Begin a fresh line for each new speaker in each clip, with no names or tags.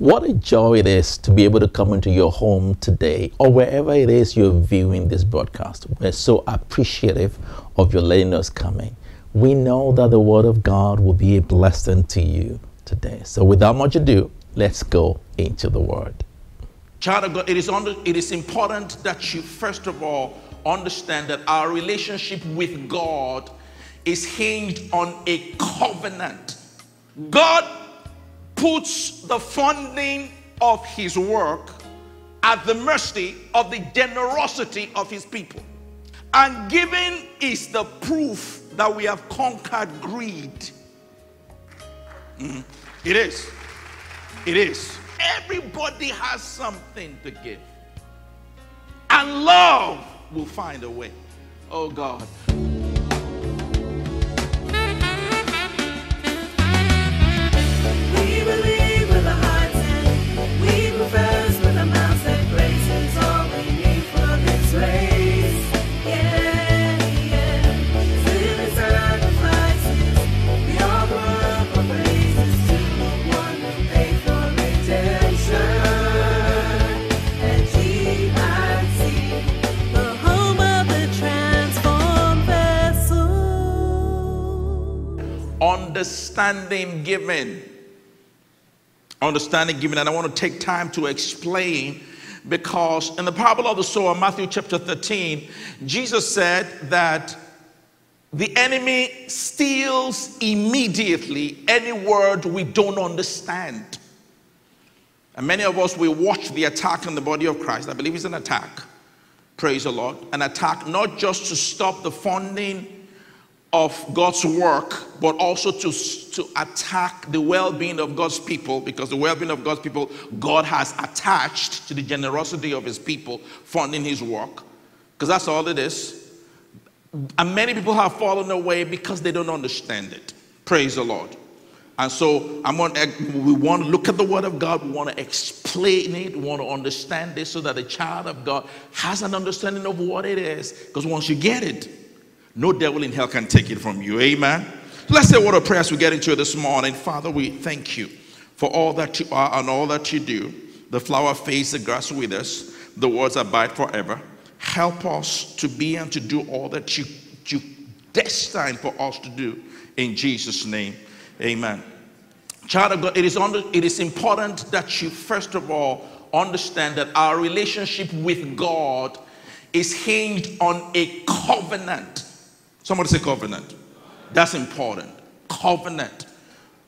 What a joy it is to be able to come into your home today or wherever it is you're viewing this broadcast. We're so appreciative of your letting us coming. We know that the Word of God will be a blessing to you today. So, without much ado, let's go into the Word.
Child of God, it is, under, it is important that you, first of all, understand that our relationship with God is hinged on a covenant. God puts the funding of his work at the mercy of the generosity of his people. And giving is the proof that we have conquered greed. Mm. It is. It is. Everybody has something to give. And love will find a way. Oh God. Understanding given. Understanding given. And I want to take time to explain because in the parable of the sower, Matthew chapter 13, Jesus said that the enemy steals immediately any word we don't understand. And many of us, we watch the attack on the body of Christ. I believe it's an attack. Praise the Lord. An attack not just to stop the funding of God's work, but also to, to attack the well being of God's people, because the well being of God's people, God has attached to the generosity of His people funding His work, because that's all it is. And many people have fallen away because they don't understand it. Praise the Lord. And so I'm on, we want to look at the Word of God, we want to explain it, we want to understand it so that the child of God has an understanding of what it is. Because once you get it, no devil in hell can take it from you. Amen. Let's say what a prayer as we get into it this morning. Father, we thank you for all that you are and all that you do. The flower fades, the grass withers, the words abide forever. Help us to be and to do all that you, you destined for us to do. In Jesus' name, amen. Child of God, it is, under, it is important that you, first of all, understand that our relationship with God is hinged on a covenant. Somebody say covenant. That's important. Covenant.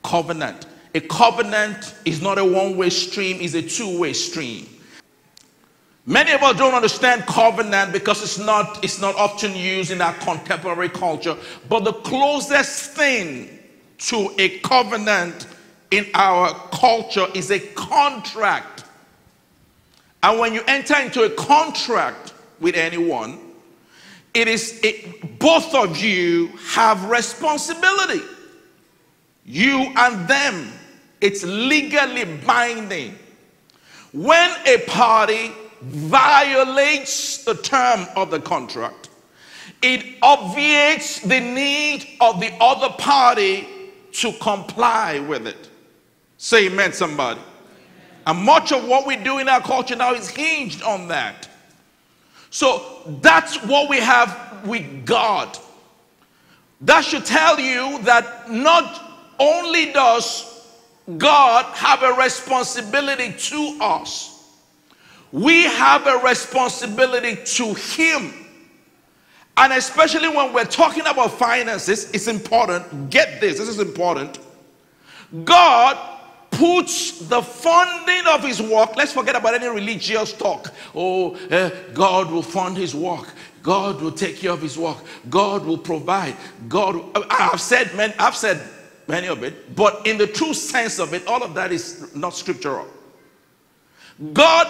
Covenant. A covenant is not a one way stream, it's a two way stream. Many of us don't understand covenant because it's not, it's not often used in our contemporary culture. But the closest thing to a covenant in our culture is a contract. And when you enter into a contract with anyone, it is it, both of you have responsibility. You and them. It's legally binding. When a party violates the term of the contract, it obviates the need of the other party to comply with it. Say amen, somebody. And much of what we do in our culture now is hinged on that. So that's what we have with God. That should tell you that not only does God have a responsibility to us, we have a responsibility to Him. And especially when we're talking about finances, it's important. Get this, this is important. God puts the funding of his work, let's forget about any religious talk. Oh, uh, God will fund his work. God will take care of his work. God will provide. God, I've said, many, I've said many of it, but in the true sense of it, all of that is not scriptural. God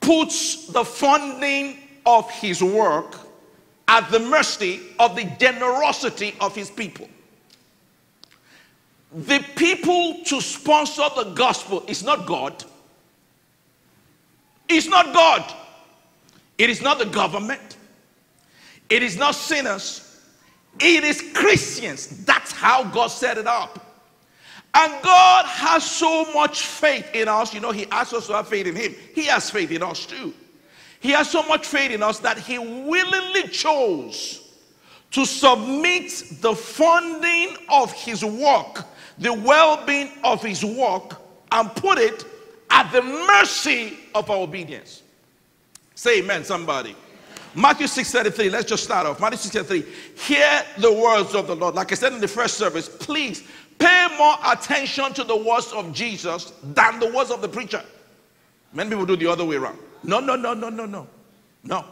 puts the funding of his work at the mercy of the generosity of his people the people to sponsor the gospel is not God. It's not God. It is not the government. It is not sinners. It is Christians. That's how God set it up. And God has so much faith in us. You know, He asks us to have faith in Him. He has faith in us too. He has so much faith in us that He willingly chose to submit the funding of His work, the well being of His work, and put it at the mercy of our obedience. Say amen, somebody. Matthew 6:33. Let's just start off. Matthew 6:33. Hear the words of the Lord. Like I said in the first service, please pay more attention to the words of Jesus than the words of the preacher. Many people do the other way around. No, no, no, no, no, no. No.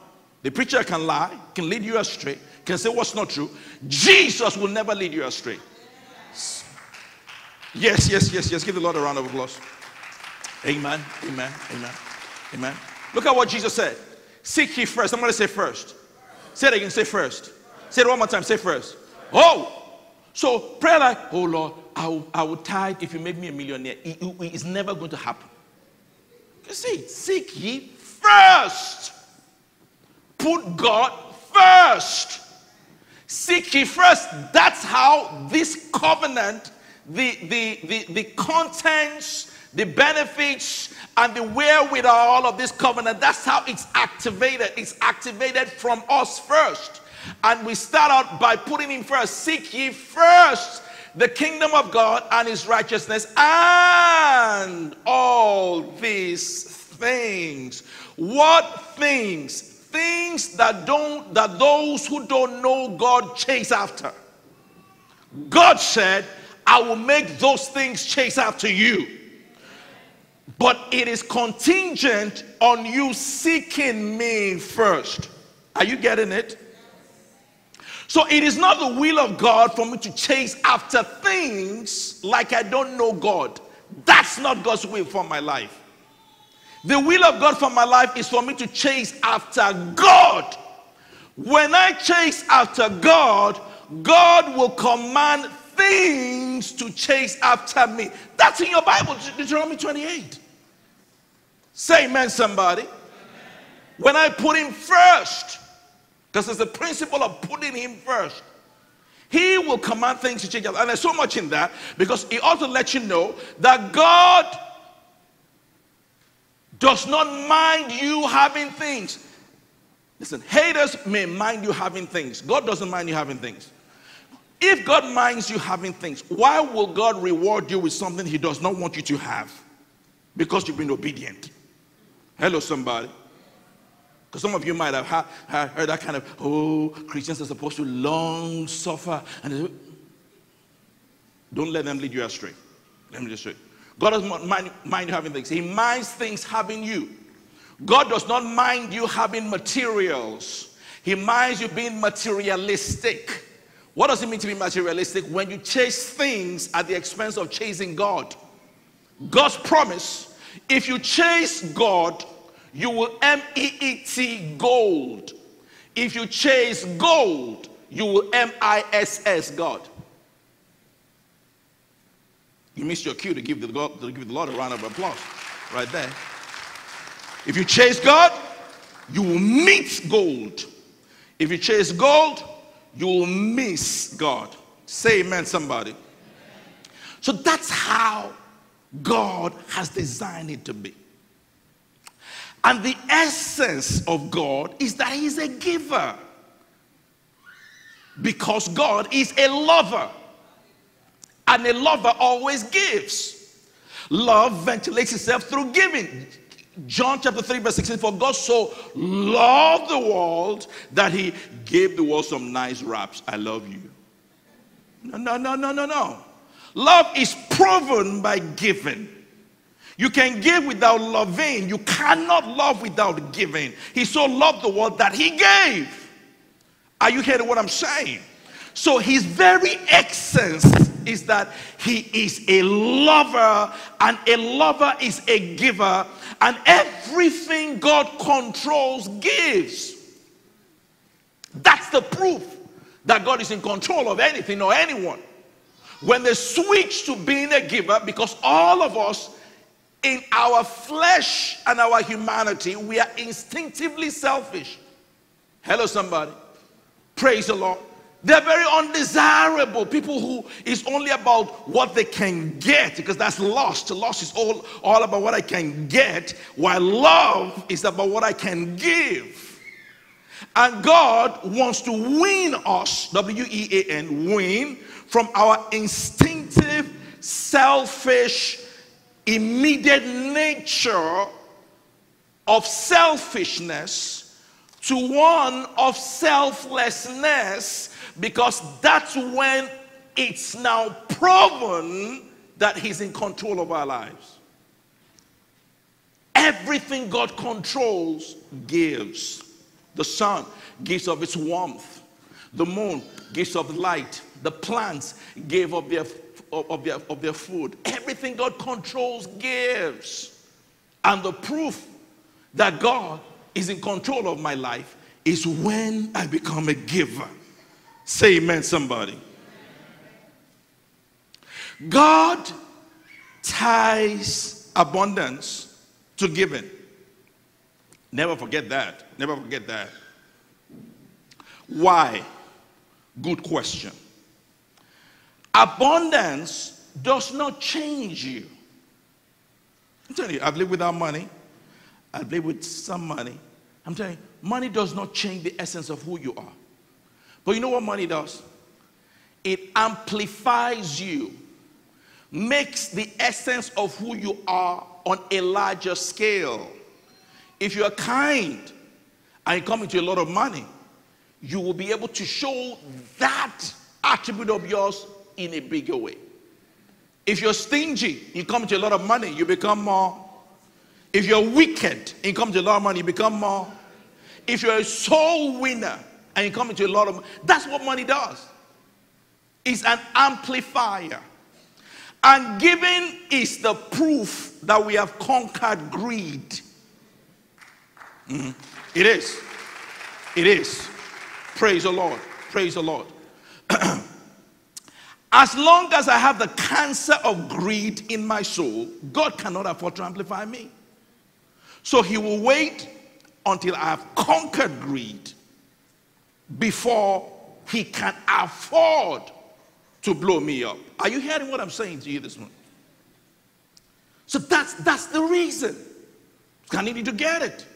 The preacher can lie, can lead you astray, can say what's not true. Jesus will never lead you astray. Yes, yes, yes, yes. Give the Lord a round of applause. Amen. Amen. Amen. Amen. Look at what Jesus said. Seek ye first. I'm going to say first. Say it again. Say first. Say it one more time. Say first. Oh. So prayer like, oh Lord, I will, I will tithe if you make me a millionaire. It, it, it's never going to happen. You see, seek ye first. Put God first. Seek ye first. That's how this covenant, the, the, the, the contents, the benefits, and the wherewithal of this covenant, that's how it's activated. It's activated from us first. And we start out by putting Him first. Seek ye first the kingdom of God and His righteousness, and all these things. What things? Things that don't that those who don't know God chase after. God said, I will make those things chase after you. But it is contingent on you seeking me first. Are you getting it? So it is not the will of God for me to chase after things like I don't know God. That's not God's will for my life. The will of God for my life is for me to chase after God. When I chase after God, God will command things to chase after me. That's in your Bible, Deuteronomy 28. Say amen, somebody. Amen. When I put him first, because it's the principle of putting him first. He will command things to change. And there's so much in that because he also lets you know that God does not mind you having things. Listen, haters may mind you having things. God doesn't mind you having things. If God minds you having things, why will God reward you with something He does not want you to have? Because you've been obedient. Hello, somebody. Because some of you might have heard that kind of, oh, Christians are supposed to long suffer. And don't let them lead you astray. Let me just say. God does not mind, mind you having things. He minds things having you. God does not mind you having materials. He minds you being materialistic. What does it mean to be materialistic? When you chase things at the expense of chasing God. God's promise, if you chase God, you will M E E T gold. If you chase gold, you will M I S S God. You missed your cue to give the, God, to give the Lord a round of applause right there. If you chase God, you will meet gold. If you chase gold, you will miss God. Say amen, somebody. So that's how God has designed it to be. And the essence of God is that He's a giver. Because God is a lover. And a lover always gives. Love ventilates itself through giving. John chapter 3, verse 16 For God so loved the world that He gave the world some nice raps. I love you. No, no, no, no, no, no. Love is proven by giving. You can give without loving. You cannot love without giving. He so loved the world that he gave. Are you hearing what I'm saying? So his very essence is that he is a lover, and a lover is a giver, and everything God controls gives. That's the proof that God is in control of anything or anyone. When they switch to being a giver, because all of us in our flesh and our humanity, we are instinctively selfish. Hello, somebody. Praise the Lord. They're very undesirable. People who is only about what they can get, because that's lost. Lost is all, all about what I can get, while love is about what I can give. And God wants to win us, W E A N, win, from our instinctive, selfish, immediate nature of selfishness to one of selflessness because that's when it's now proven that He's in control of our lives. Everything God controls gives. The sun gives of its warmth, the moon gives of light, the plants gave of their, of, their, of their food. Everything God controls gives. And the proof that God is in control of my life is when I become a giver. Say amen, somebody. God ties abundance to giving. Never forget that. Never forget that. Why? Good question. Abundance does not change you. I'm telling you, I've lived without money. I've lived with some money. I'm telling you, money does not change the essence of who you are. But you know what money does? It amplifies you, makes the essence of who you are on a larger scale. If you're kind and you come into a lot of money, you will be able to show that attribute of yours in a bigger way. If you're stingy, you come to a lot of money, you become more. If you're wicked you come to a lot of money, you become more. If you're a soul winner and you come into a lot of money, that's what money does. It's an amplifier. And giving is the proof that we have conquered greed. Mm-hmm. It is. It is. Praise the Lord. Praise the Lord. as long as I have the cancer of greed in my soul, God cannot afford to amplify me. So he will wait until I have conquered greed before he can afford to blow me up. Are you hearing what I'm saying to you this morning? So that's that's the reason. I need you to get it.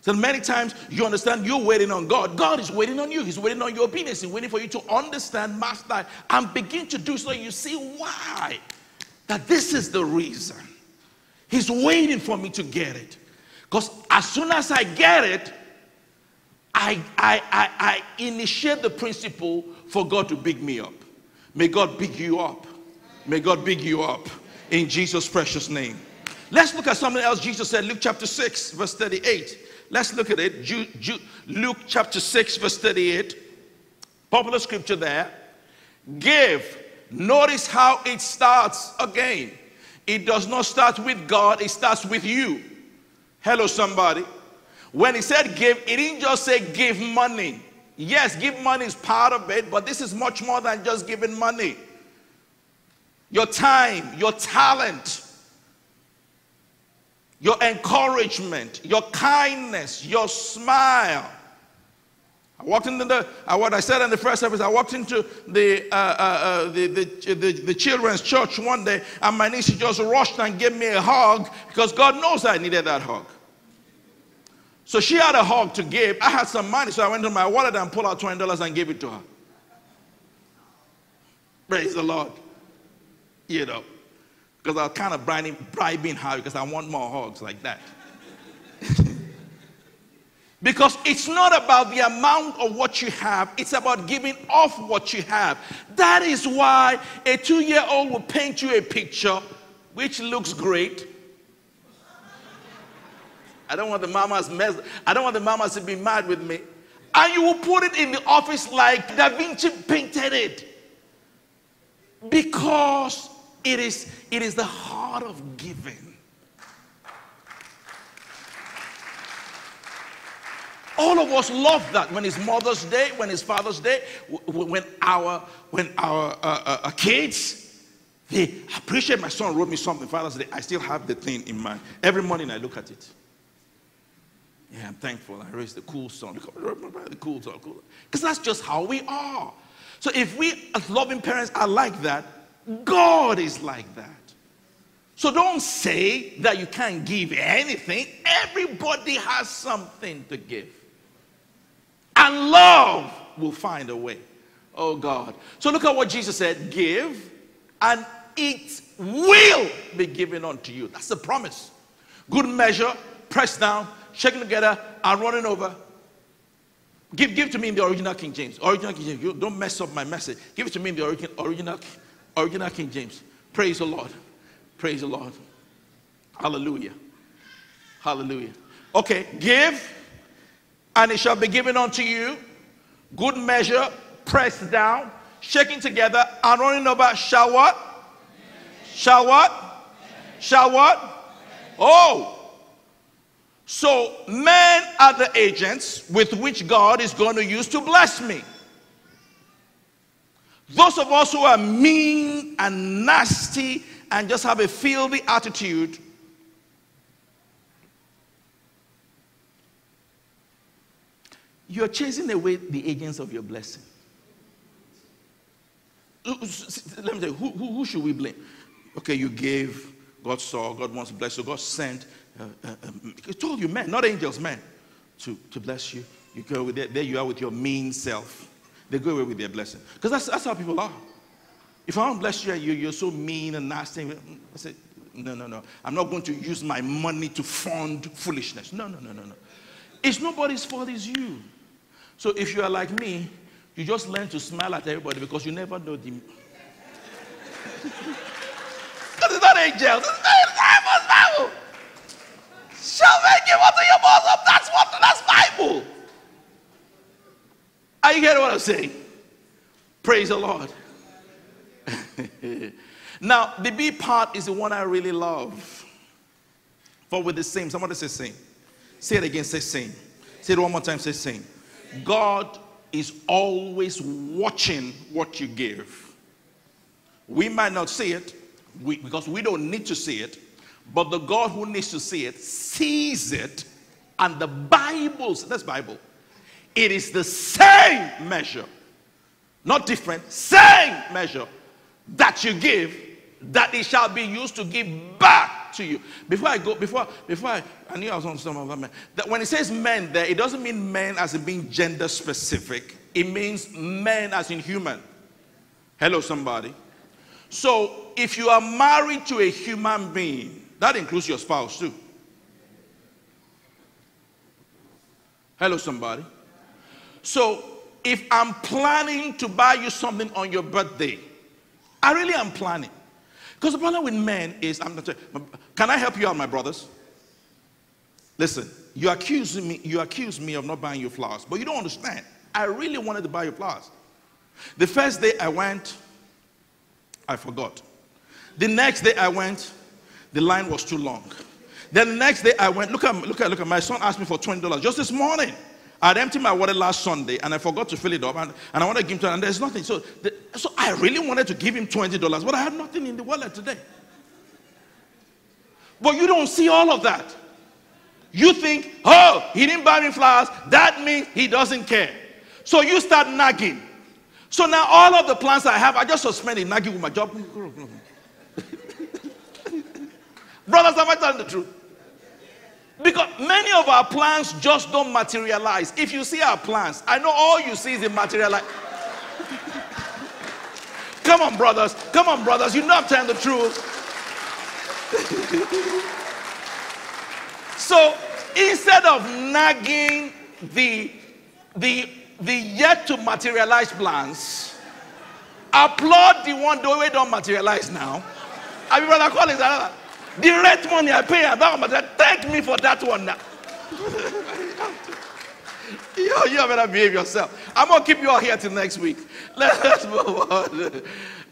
So many times you understand you're waiting on God. God is waiting on you. He's waiting on your obedience. He's waiting for you to understand, master, and begin to do so. You see why? That this is the reason. He's waiting for me to get it. Because as soon as I get it, I, I, I, I initiate the principle for God to big me up. May God big you up. May God big you up in Jesus' precious name. Let's look at something else Jesus said, Luke chapter 6, verse 38. Let's look at it. Ju- Ju- Luke chapter 6, verse 38. Popular scripture there. Give. Notice how it starts again. It does not start with God, it starts with you. Hello, somebody. When he said give, it didn't just say give money. Yes, give money is part of it, but this is much more than just giving money. Your time, your talent, your encouragement, your kindness, your smile. I walked into the, uh, what I said in the first service, I walked into the, uh, uh, uh, the, the, the, the, children's church one day, and my niece just rushed and gave me a hug because God knows I needed that hug. So she had a hug to give. I had some money, so I went to my wallet and pulled out $20 and gave it to her. Praise the Lord. You know because I was kind of bribing, bribing her because I want more hugs like that. because it's not about the amount of what you have, it's about giving off what you have. That is why a two year old will paint you a picture which looks great. I don't want the mamas mess, I don't want the mamas to be mad with me. And you will put it in the office like Da Vinci painted it. Because it is, it is the heart of giving. All of us love that when it's Mother's Day, when it's Father's Day, when our, when our uh, uh, uh, kids, they appreciate my son wrote me something Father's Day. I still have the thing in mind. Every morning I look at it. Yeah, I'm thankful. I raised the cool son. The cool son. Because that's just how we are. So if we, as loving parents, are like that, God is like that. So don't say that you can't give anything. Everybody has something to give. And love will find a way. Oh God. So look at what Jesus said give, and it will be given unto you. That's the promise. Good measure, pressed down, shaken together, and running over. Give, give to me in the original King James. Original King James. You don't mess up my message. Give it to me in the original, original, original King James. Praise the Lord. Praise the Lord. Hallelujah. Hallelujah. Okay, give, and it shall be given unto you. Good measure, pressed down, shaking together, and running over. Shall what? Shall what? Shall what? Oh. So men are the agents with which God is going to use to bless me. Those of us who are mean and nasty and just have a filthy attitude, you're chasing away the agents of your blessing. Let me tell you, who, who, who should we blame? Okay, you gave, God saw, God wants to bless you, God sent, uh, uh, um, told you men, not angels, men, to, to bless you. You go with there you are with your mean self. They go away with their blessing. Because that's, that's how people are. If I don't bless you, you're so mean and nasty. I say, no, no, no. I'm not going to use my money to fund foolishness. No, no, no, no, no. It's nobody's fault, it's you. So if you are like me, you just learn to smile at everybody because you never know the. Because it's not angels. It's not Bible. Shall they give unto your bosom? That's what that's Bible. Are you hearing what I'm saying? Praise the Lord. now, the B part is the one I really love. For with the same, somebody say same. Say it again, say same. Say it one more time, say same. God is always watching what you give. We might not see it we, because we don't need to see it, but the God who needs to see it sees it, and the Bible, that's Bible, it is the same measure, not different, same measure that you give, that it shall be used to give back to you. Before I go, before, before I, I knew I was on some of them. That when it says men there, it doesn't mean men as in being gender specific. It means men as in human. Hello, somebody. So if you are married to a human being, that includes your spouse too. Hello, somebody. So if I'm planning to buy you something on your birthday, I really am planning. Because the problem with men is, I'm not, can I help you out, my brothers? Listen, you accuse me, you accuse me of not buying you flowers, but you don't understand. I really wanted to buy you flowers. The first day I went, I forgot. The next day I went, the line was too long. Then the next day I went, look at, look at, look at, my son asked me for $20 just this morning. I'd emptied my wallet last Sunday and I forgot to fill it up and, and I wanted to give him 20 and there's nothing. So, the, so I really wanted to give him $20, but I had nothing in the wallet today. But you don't see all of that. You think, oh, he didn't buy me flowers. That means he doesn't care. So you start nagging. So now all of the plans I have, I just suspended nagging with my job. Brothers, am I telling the truth? Because many of our plans just don't materialize. If you see our plans, I know all you see is the materialize. Come on, brothers. Come on, brothers. You know I'm telling the truth. so instead of nagging the the the yet to materialize plans, applaud the one the way don't materialize now. I mean, brother, call rent money I pay, I don't thank me for that one now. you, you better behave yourself. I'm going to keep you all here till next week. Let's move on.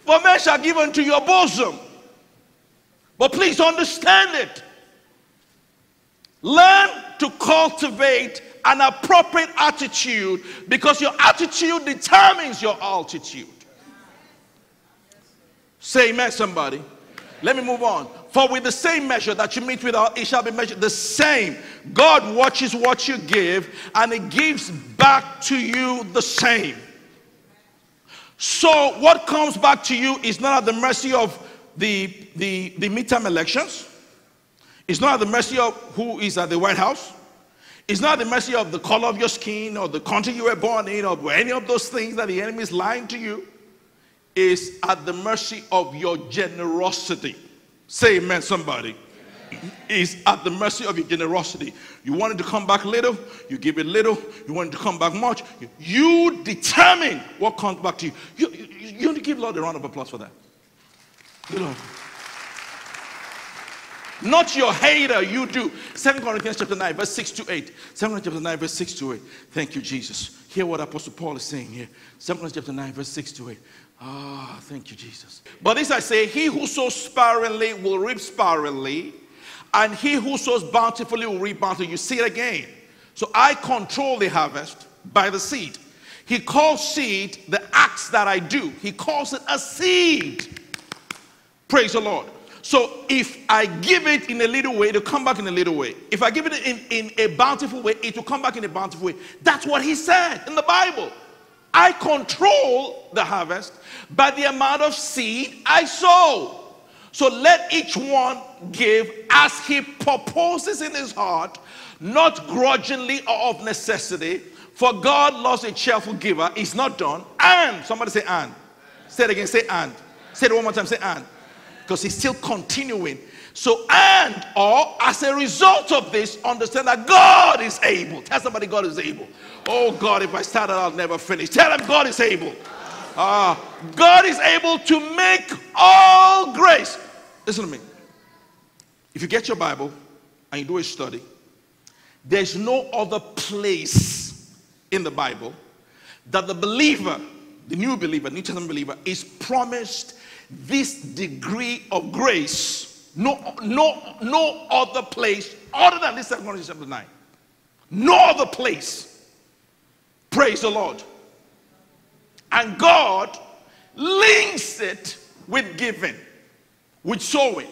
For men shall give unto your bosom. But please understand it. Learn to cultivate an appropriate attitude because your attitude determines your altitude. Say amen, somebody. Let me move on. For with the same measure that you meet with, it shall be measured. The same. God watches what you give and it gives back to you the same. So what comes back to you is not at the mercy of the, the, the midterm elections. It's not at the mercy of who is at the White House. It's not at the mercy of the color of your skin or the country you were born in or any of those things that the enemy is lying to you. Is at the mercy of your generosity. Say amen, somebody. Is at the mercy of your generosity. You wanted to come back little, you give it little. You wanted to come back much, you determine what comes back to you. You, you, you give Lord a round of applause for that. You know. Not your hater, you do. Second Corinthians chapter 9, verse 6 to 8. Second Corinthians chapter 9, verse 6 to 8. Thank you, Jesus. Hear what Apostle Paul is saying here. Second Corinthians chapter 9, verse 6 to 8. Ah, oh, thank you, Jesus. But this I say, he who sows sparingly will reap sparingly, and he who sows bountifully will reap bountifully. You see it again. So I control the harvest by the seed. He calls seed the acts that I do. He calls it a seed. Praise the Lord. So if I give it in a little way, it'll come back in a little way. If I give it in, in a bountiful way, it will come back in a bountiful way. That's what he said in the Bible. I control the harvest by the amount of seed I sow. So let each one give as he proposes in his heart, not grudgingly or of necessity. For God loves a cheerful giver. It's not done. And somebody say and. Say it again. Say and. Say it one more time. Say and because he's still continuing. So, and or as a result of this, understand that God is able. Tell somebody God is able. Oh God, if I started, I'll never finish. Tell him God is able. Ah, uh, God is able to make all grace. Listen to me. If you get your Bible and you do a study, there's no other place in the Bible that the believer, the new believer, New Testament believer, is promised this degree of grace, no, no, no other place other than this Second Corinthians chapter 9. No other place. Praise the Lord. And God links it with giving, with sowing.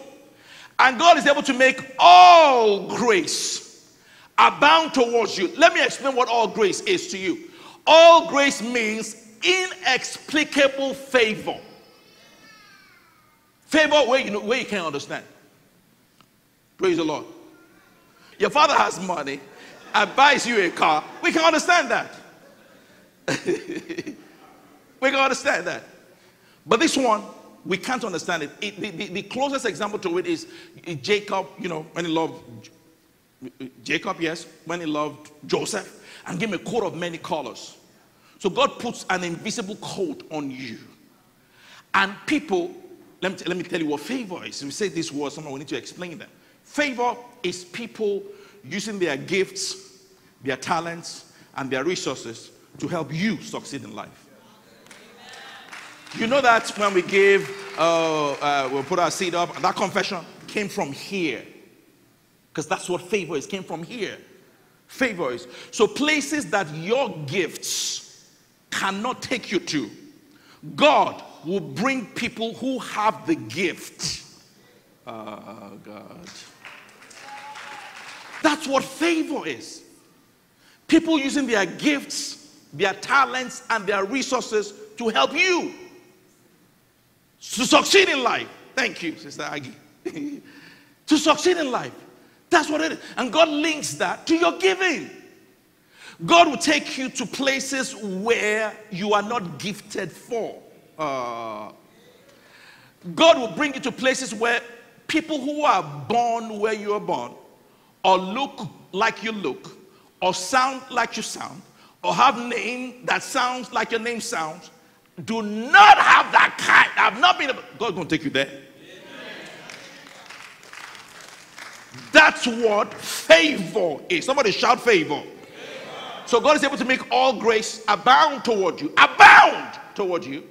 And God is able to make all grace abound towards you. Let me explain what all grace is to you. All grace means inexplicable favor. Favor where you, know, where you can't understand. Praise the Lord. Your father has money and buys you a car. We can understand that. we can understand that. But this one, we can't understand it. it the, the, the, closest example to it is Jacob, you know, when he loved Jacob, yes, when he loved Joseph and gave him a coat of many colors. So God puts an invisible coat on you. And people let me, let me tell you what favor is. We say these words, someone we need to explain them. Favor is people using their gifts, their talents, and their resources to help you succeed in life. You know that when we gave, uh, uh, we'll put our seed up, that confession came from here. Because that's what favor is, came from here. Favor is. So places that your gifts cannot take you to, God will bring people who have the gift. Oh, God. That's what favor is. People using their gifts, their talents, and their resources to help you to succeed in life. Thank you, Sister Aggie. to succeed in life. That's what it is. And God links that to your giving. God will take you to places where you are not gifted for. Uh, God will bring you to places where people who are born where you are born, or look like you look, or sound like you sound, or have name that sounds like your name sounds, do not have that kind. I've not been. God's to take you there. That's what favor is. Somebody shout favor. favor. So God is able to make all grace abound toward you, abound toward you,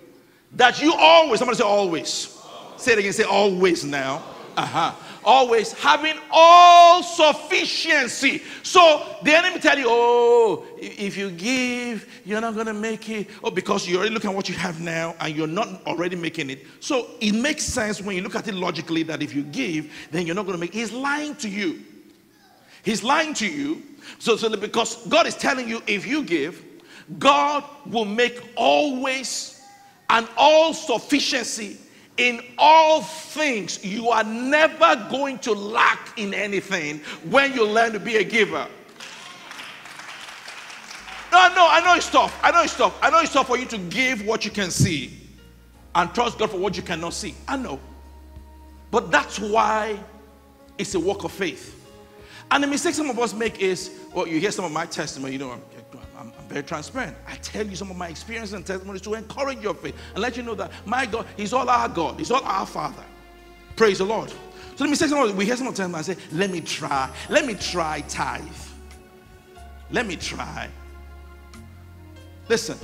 that you always, somebody say always. Say it again, say always now. Uh-huh. Always having all sufficiency. So the enemy tell you, oh, if you give, you're not gonna make it. Oh, because you're already looking at what you have now and you're not already making it. So it makes sense when you look at it logically that if you give, then you're not gonna make it. He's lying to you. He's lying to you. So, so because God is telling you if you give, God will make always and all sufficiency in all things. You are never going to lack in anything when you learn to be a giver. No, no, I know it's tough. I know it's tough. I know it's tough for you to give what you can see and trust God for what you cannot see. I know. But that's why it's a work of faith. And the mistake some of us make is, well, you hear some of my testimony, you know, I'm, I'm, I'm, very transparent. I tell you some of my experiences and testimonies to encourage your faith and let you know that my God, He's all our God, He's all our Father. Praise the Lord. So let me say something. We hear some of the time I say, let me try, let me try tithe. Let me try. Listen,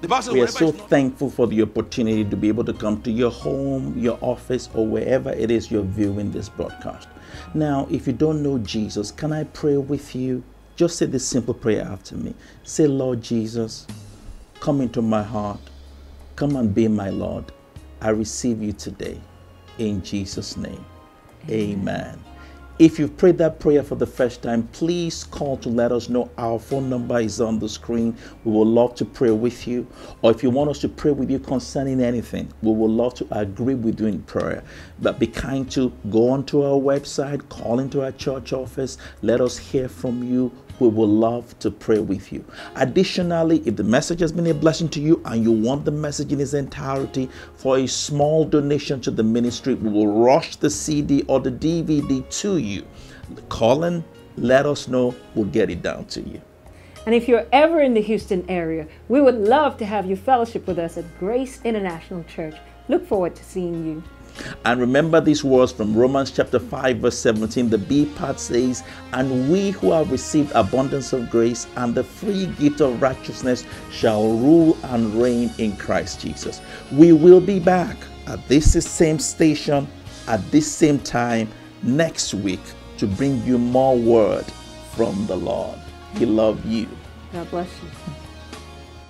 the Bible.
we are so thankful for the opportunity to be able to come to your home, your office, or wherever it is you're viewing this broadcast. Now, if you don't know Jesus, can I pray with you? Just say this simple prayer after me. Say, Lord Jesus, come into my heart. Come and be my Lord. I receive you today. In Jesus' name. Amen. Amen. If you've prayed that prayer for the first time, please call to let us know. Our phone number is on the screen. We would love to pray with you. Or if you want us to pray with you concerning anything, we would love to agree with you in prayer. But be kind to go onto our website, call into our church office, let us hear from you we will love to pray with you. Additionally, if the message has been a blessing to you and you want the message in its entirety for a small donation to the ministry, we will rush the CD or the DVD to you. Call and let us know. We'll get it down to you.
And if you're ever in the Houston area, we would love to have you fellowship with us at Grace International Church. Look forward to seeing you.
And remember these words from Romans chapter 5, verse 17. The B part says, And we who have received abundance of grace and the free gift of righteousness shall rule and reign in Christ Jesus. We will be back at this same station at this same time next week to bring you more word from the Lord. We love you.
God bless you.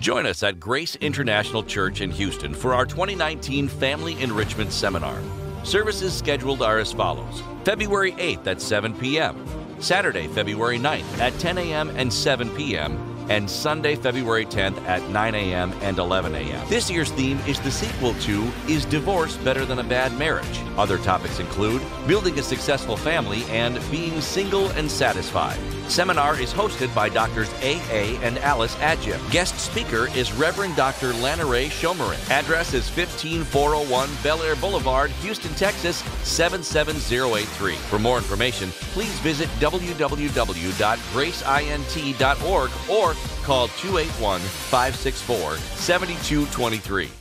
Join us at Grace International Church in Houston for our 2019 Family Enrichment Seminar. Services scheduled are as follows February 8th at 7 p.m., Saturday, February 9th at 10 a.m. and 7 p.m., and Sunday, February 10th at 9 a.m. and 11 a.m. This year's theme is the sequel to Is Divorce Better Than a Bad Marriage? Other topics include building a successful family and being single and satisfied. Seminar is hosted by Doctors A.A. and Alice Adjip. Guest speaker is Reverend Dr. Lanaray Shomerin. Address is 15401 Bellaire Boulevard, Houston, Texas 77083. For more information, please visit www.graceint.org or call 281 564 7223.